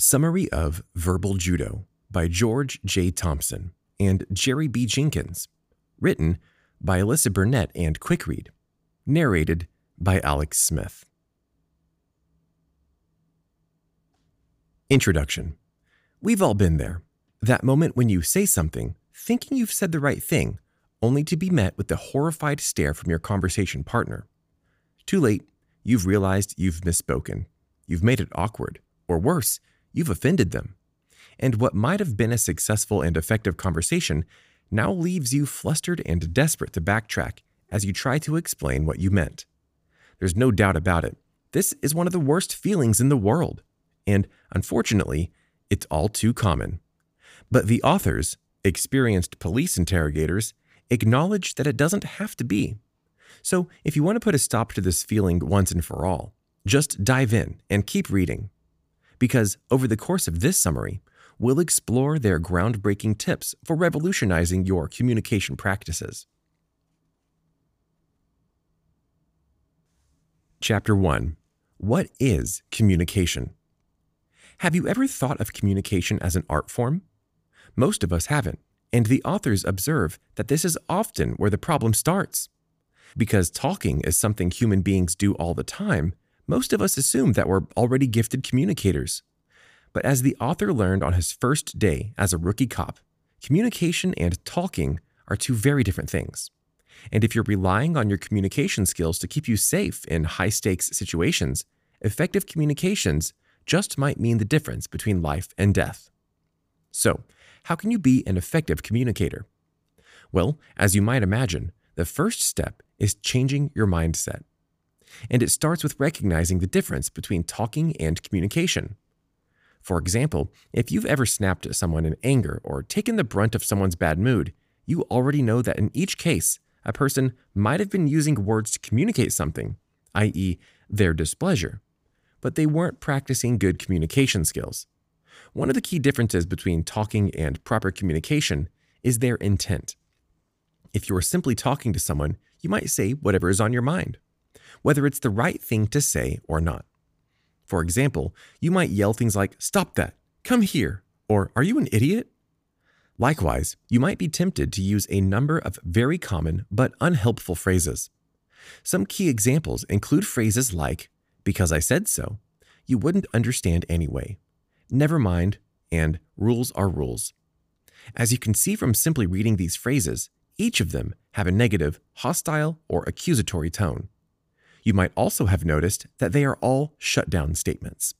Summary of Verbal Judo by George J. Thompson and Jerry B. Jenkins. Written by Alyssa Burnett and Quickread. Narrated by Alex Smith. Introduction We've all been there. That moment when you say something, thinking you've said the right thing, only to be met with the horrified stare from your conversation partner. Too late, you've realized you've misspoken. You've made it awkward, or worse, you've offended them. And what might have been a successful and effective conversation now leaves you flustered and desperate to backtrack as you try to explain what you meant. There's no doubt about it. This is one of the worst feelings in the world. And unfortunately, it's all too common. But the authors, experienced police interrogators, acknowledge that it doesn't have to be. So if you want to put a stop to this feeling once and for all, just dive in and keep reading because over the course of this summary, we'll explore their groundbreaking tips for revolutionizing your communication practices. Chapter 1 What is communication? Have you ever thought of communication as an art form? Most of us haven't, and the authors observe that this is often where the problem starts. Because talking is something human beings do all the time, most of us assume that we're already gifted communicators. But as the author learned on his first day as a rookie cop, communication and talking are two very different things. And if you're relying on your communication skills to keep you safe in high stakes situations, effective communications just might mean the difference between life and death. So, how can you be an effective communicator? Well, as you might imagine, the first step is changing your mindset. And it starts with recognizing the difference between talking and communication. For example, if you've ever snapped at someone in anger or taken the brunt of someone's bad mood, you already know that in each case, a person might have been using words to communicate something, i.e., their displeasure, but they weren't practicing good communication skills. One of the key differences between talking and proper communication is their intent. If you are simply talking to someone, you might say whatever is on your mind whether it's the right thing to say or not. For example, you might yell things like, Stop that, come here, or Are you an idiot? Likewise, you might be tempted to use a number of very common but unhelpful phrases. Some key examples include phrases like, Because I said so, you wouldn't understand anyway, never mind, and rules are rules. As you can see from simply reading these phrases, each of them have a negative, hostile, or accusatory tone. You might also have noticed that they are all shutdown statements.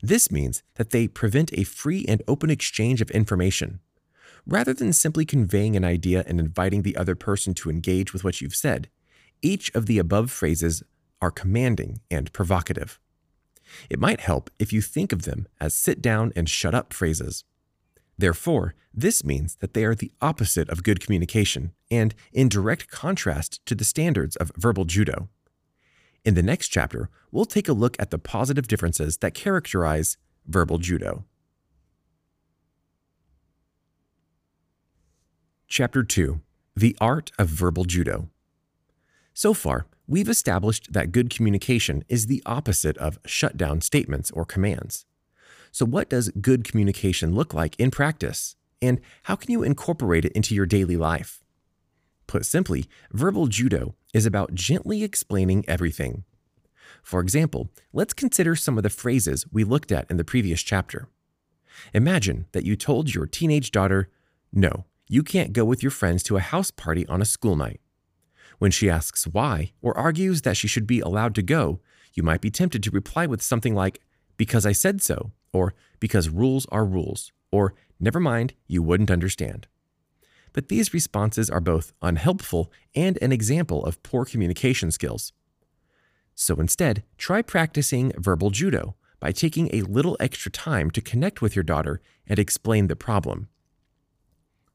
This means that they prevent a free and open exchange of information. Rather than simply conveying an idea and inviting the other person to engage with what you've said, each of the above phrases are commanding and provocative. It might help if you think of them as sit down and shut up phrases. Therefore, this means that they are the opposite of good communication and in direct contrast to the standards of verbal judo. In the next chapter, we'll take a look at the positive differences that characterize verbal judo. Chapter 2 The Art of Verbal Judo. So far, we've established that good communication is the opposite of shutdown statements or commands. So, what does good communication look like in practice? And how can you incorporate it into your daily life? Put simply, verbal judo is about gently explaining everything. For example, let's consider some of the phrases we looked at in the previous chapter. Imagine that you told your teenage daughter, No, you can't go with your friends to a house party on a school night. When she asks why or argues that she should be allowed to go, you might be tempted to reply with something like, Because I said so, or Because rules are rules, or Never mind, you wouldn't understand but these responses are both unhelpful and an example of poor communication skills. So instead, try practicing verbal judo by taking a little extra time to connect with your daughter and explain the problem.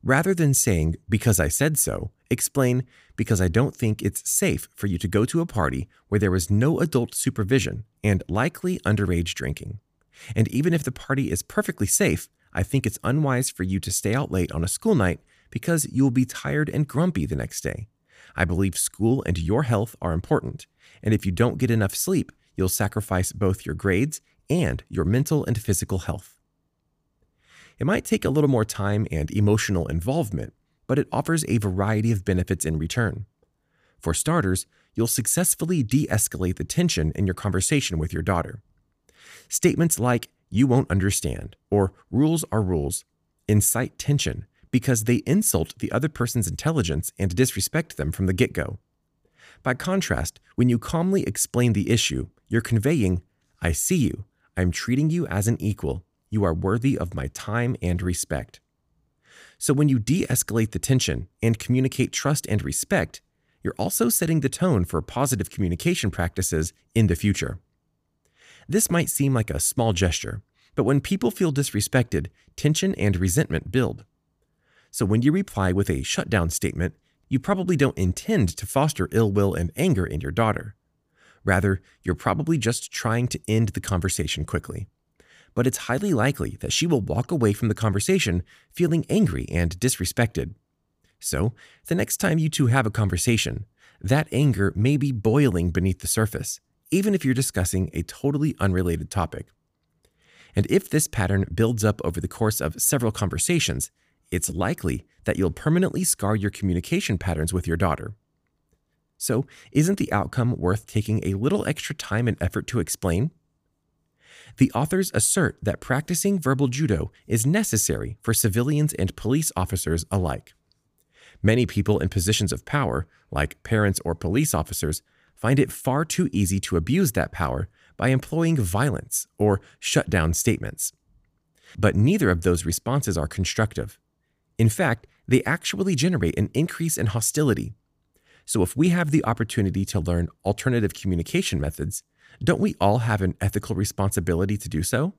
Rather than saying, because I said so, explain, because I don't think it's safe for you to go to a party where there is no adult supervision and likely underage drinking. And even if the party is perfectly safe, I think it's unwise for you to stay out late on a school night because you will be tired and grumpy the next day. I believe school and your health are important, and if you don't get enough sleep, you'll sacrifice both your grades and your mental and physical health. It might take a little more time and emotional involvement, but it offers a variety of benefits in return. For starters, you'll successfully de escalate the tension in your conversation with your daughter. Statements like, you won't understand, or rules are rules, incite tension because they insult the other person's intelligence and disrespect them from the get go. By contrast, when you calmly explain the issue, you're conveying, I see you, I'm treating you as an equal, you are worthy of my time and respect. So when you de escalate the tension and communicate trust and respect, you're also setting the tone for positive communication practices in the future. This might seem like a small gesture, but when people feel disrespected, tension and resentment build. So when you reply with a shutdown statement, you probably don't intend to foster ill will and anger in your daughter. Rather, you're probably just trying to end the conversation quickly. But it's highly likely that she will walk away from the conversation feeling angry and disrespected. So, the next time you two have a conversation, that anger may be boiling beneath the surface, even if you're discussing a totally unrelated topic. And if this pattern builds up over the course of several conversations, it's likely that you'll permanently scar your communication patterns with your daughter. So, isn't the outcome worth taking a little extra time and effort to explain? The authors assert that practicing verbal judo is necessary for civilians and police officers alike. Many people in positions of power, like parents or police officers, find it far too easy to abuse that power by employing violence or shut down statements. But neither of those responses are constructive. In fact, they actually generate an increase in hostility. So, if we have the opportunity to learn alternative communication methods, don't we all have an ethical responsibility to do so?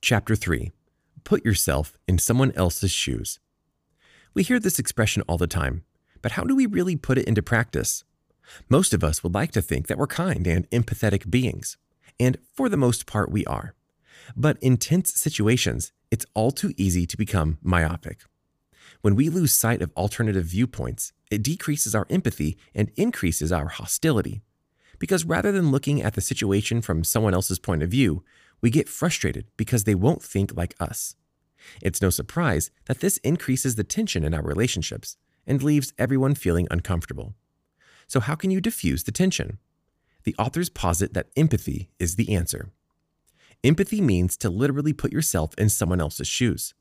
Chapter 3 Put yourself in someone else's shoes. We hear this expression all the time, but how do we really put it into practice? Most of us would like to think that we're kind and empathetic beings, and for the most part, we are. But in tense situations, it's all too easy to become myopic. When we lose sight of alternative viewpoints, it decreases our empathy and increases our hostility. Because rather than looking at the situation from someone else's point of view, we get frustrated because they won't think like us. It's no surprise that this increases the tension in our relationships and leaves everyone feeling uncomfortable. So, how can you diffuse the tension? The authors posit that empathy is the answer. Empathy means to literally put yourself in someone else's shoes,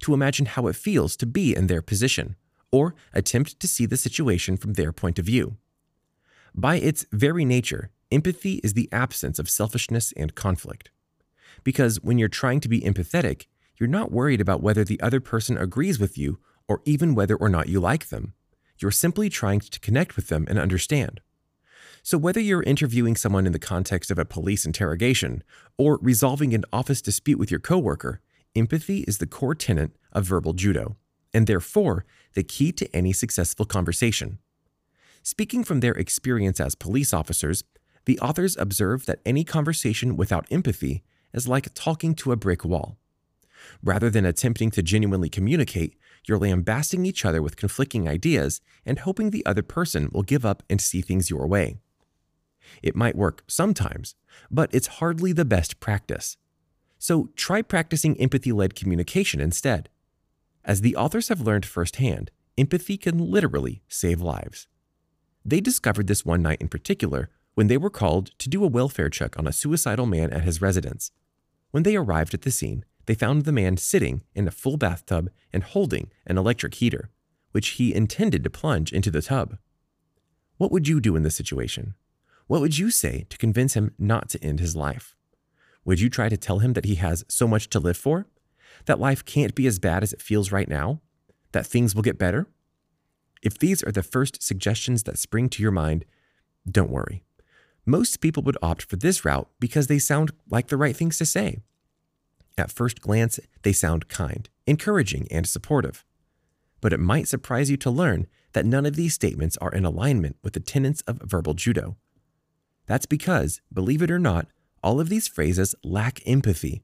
to imagine how it feels to be in their position, or attempt to see the situation from their point of view. By its very nature, empathy is the absence of selfishness and conflict. Because when you're trying to be empathetic, you're not worried about whether the other person agrees with you or even whether or not you like them. You're simply trying to connect with them and understand. So, whether you're interviewing someone in the context of a police interrogation or resolving an office dispute with your coworker, empathy is the core tenet of verbal judo, and therefore the key to any successful conversation. Speaking from their experience as police officers, the authors observe that any conversation without empathy is like talking to a brick wall. Rather than attempting to genuinely communicate, you're lambasting each other with conflicting ideas and hoping the other person will give up and see things your way. It might work sometimes, but it's hardly the best practice. So try practicing empathy led communication instead. As the authors have learned firsthand, empathy can literally save lives. They discovered this one night in particular when they were called to do a welfare check on a suicidal man at his residence. When they arrived at the scene, they found the man sitting in a full bathtub and holding an electric heater, which he intended to plunge into the tub. What would you do in this situation? What would you say to convince him not to end his life? Would you try to tell him that he has so much to live for? That life can't be as bad as it feels right now? That things will get better? If these are the first suggestions that spring to your mind, don't worry. Most people would opt for this route because they sound like the right things to say. At first glance, they sound kind, encouraging, and supportive. But it might surprise you to learn that none of these statements are in alignment with the tenets of verbal judo. That's because, believe it or not, all of these phrases lack empathy.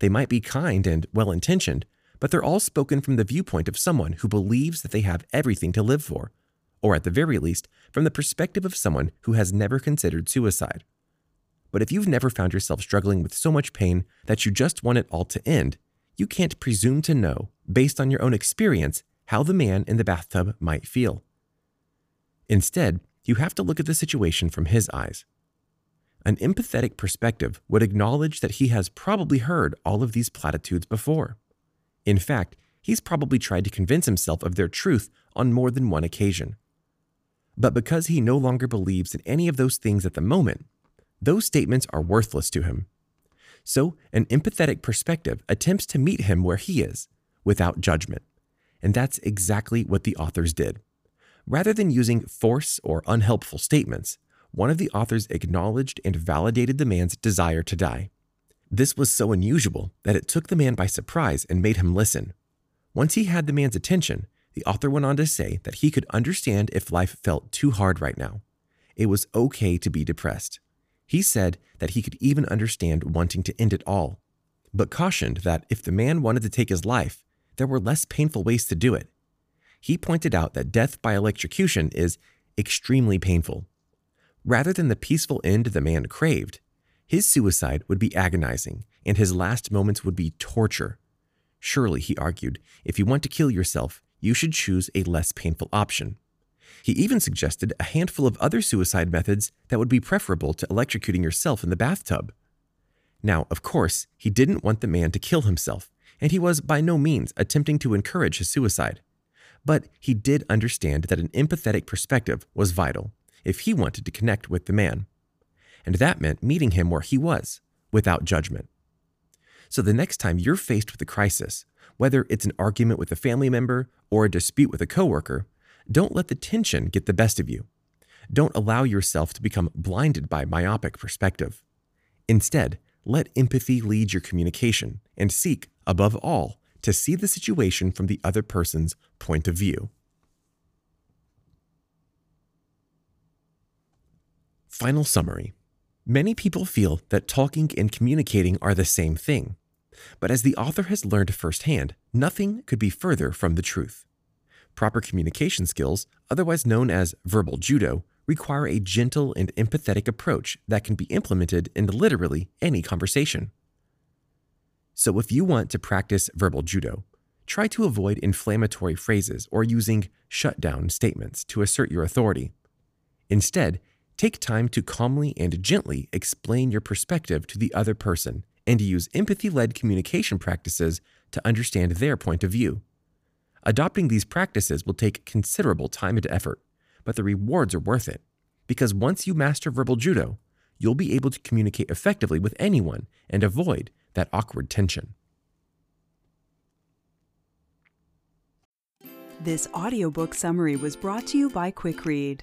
They might be kind and well intentioned, but they're all spoken from the viewpoint of someone who believes that they have everything to live for, or at the very least, from the perspective of someone who has never considered suicide. But if you've never found yourself struggling with so much pain that you just want it all to end, you can't presume to know, based on your own experience, how the man in the bathtub might feel. Instead, you have to look at the situation from his eyes. An empathetic perspective would acknowledge that he has probably heard all of these platitudes before. In fact, he's probably tried to convince himself of their truth on more than one occasion. But because he no longer believes in any of those things at the moment, those statements are worthless to him. So, an empathetic perspective attempts to meet him where he is, without judgment. And that's exactly what the authors did. Rather than using force or unhelpful statements, one of the authors acknowledged and validated the man's desire to die. This was so unusual that it took the man by surprise and made him listen. Once he had the man's attention, the author went on to say that he could understand if life felt too hard right now. It was okay to be depressed. He said that he could even understand wanting to end it all, but cautioned that if the man wanted to take his life, there were less painful ways to do it. He pointed out that death by electrocution is extremely painful. Rather than the peaceful end the man craved, his suicide would be agonizing and his last moments would be torture. Surely, he argued, if you want to kill yourself, you should choose a less painful option. He even suggested a handful of other suicide methods that would be preferable to electrocuting yourself in the bathtub. Now, of course, he didn't want the man to kill himself, and he was by no means attempting to encourage his suicide. But he did understand that an empathetic perspective was vital if he wanted to connect with the man. And that meant meeting him where he was, without judgment. So the next time you're faced with a crisis, whether it's an argument with a family member or a dispute with a coworker, don't let the tension get the best of you. Don't allow yourself to become blinded by myopic perspective. Instead, let empathy lead your communication and seek, above all, to see the situation from the other person's point of view. Final summary Many people feel that talking and communicating are the same thing. But as the author has learned firsthand, nothing could be further from the truth. Proper communication skills, otherwise known as verbal judo, require a gentle and empathetic approach that can be implemented in literally any conversation. So, if you want to practice verbal judo, try to avoid inflammatory phrases or using shutdown statements to assert your authority. Instead, take time to calmly and gently explain your perspective to the other person and use empathy led communication practices to understand their point of view. Adopting these practices will take considerable time and effort, but the rewards are worth it. Because once you master verbal judo, you'll be able to communicate effectively with anyone and avoid that awkward tension. This audiobook summary was brought to you by Quick Read.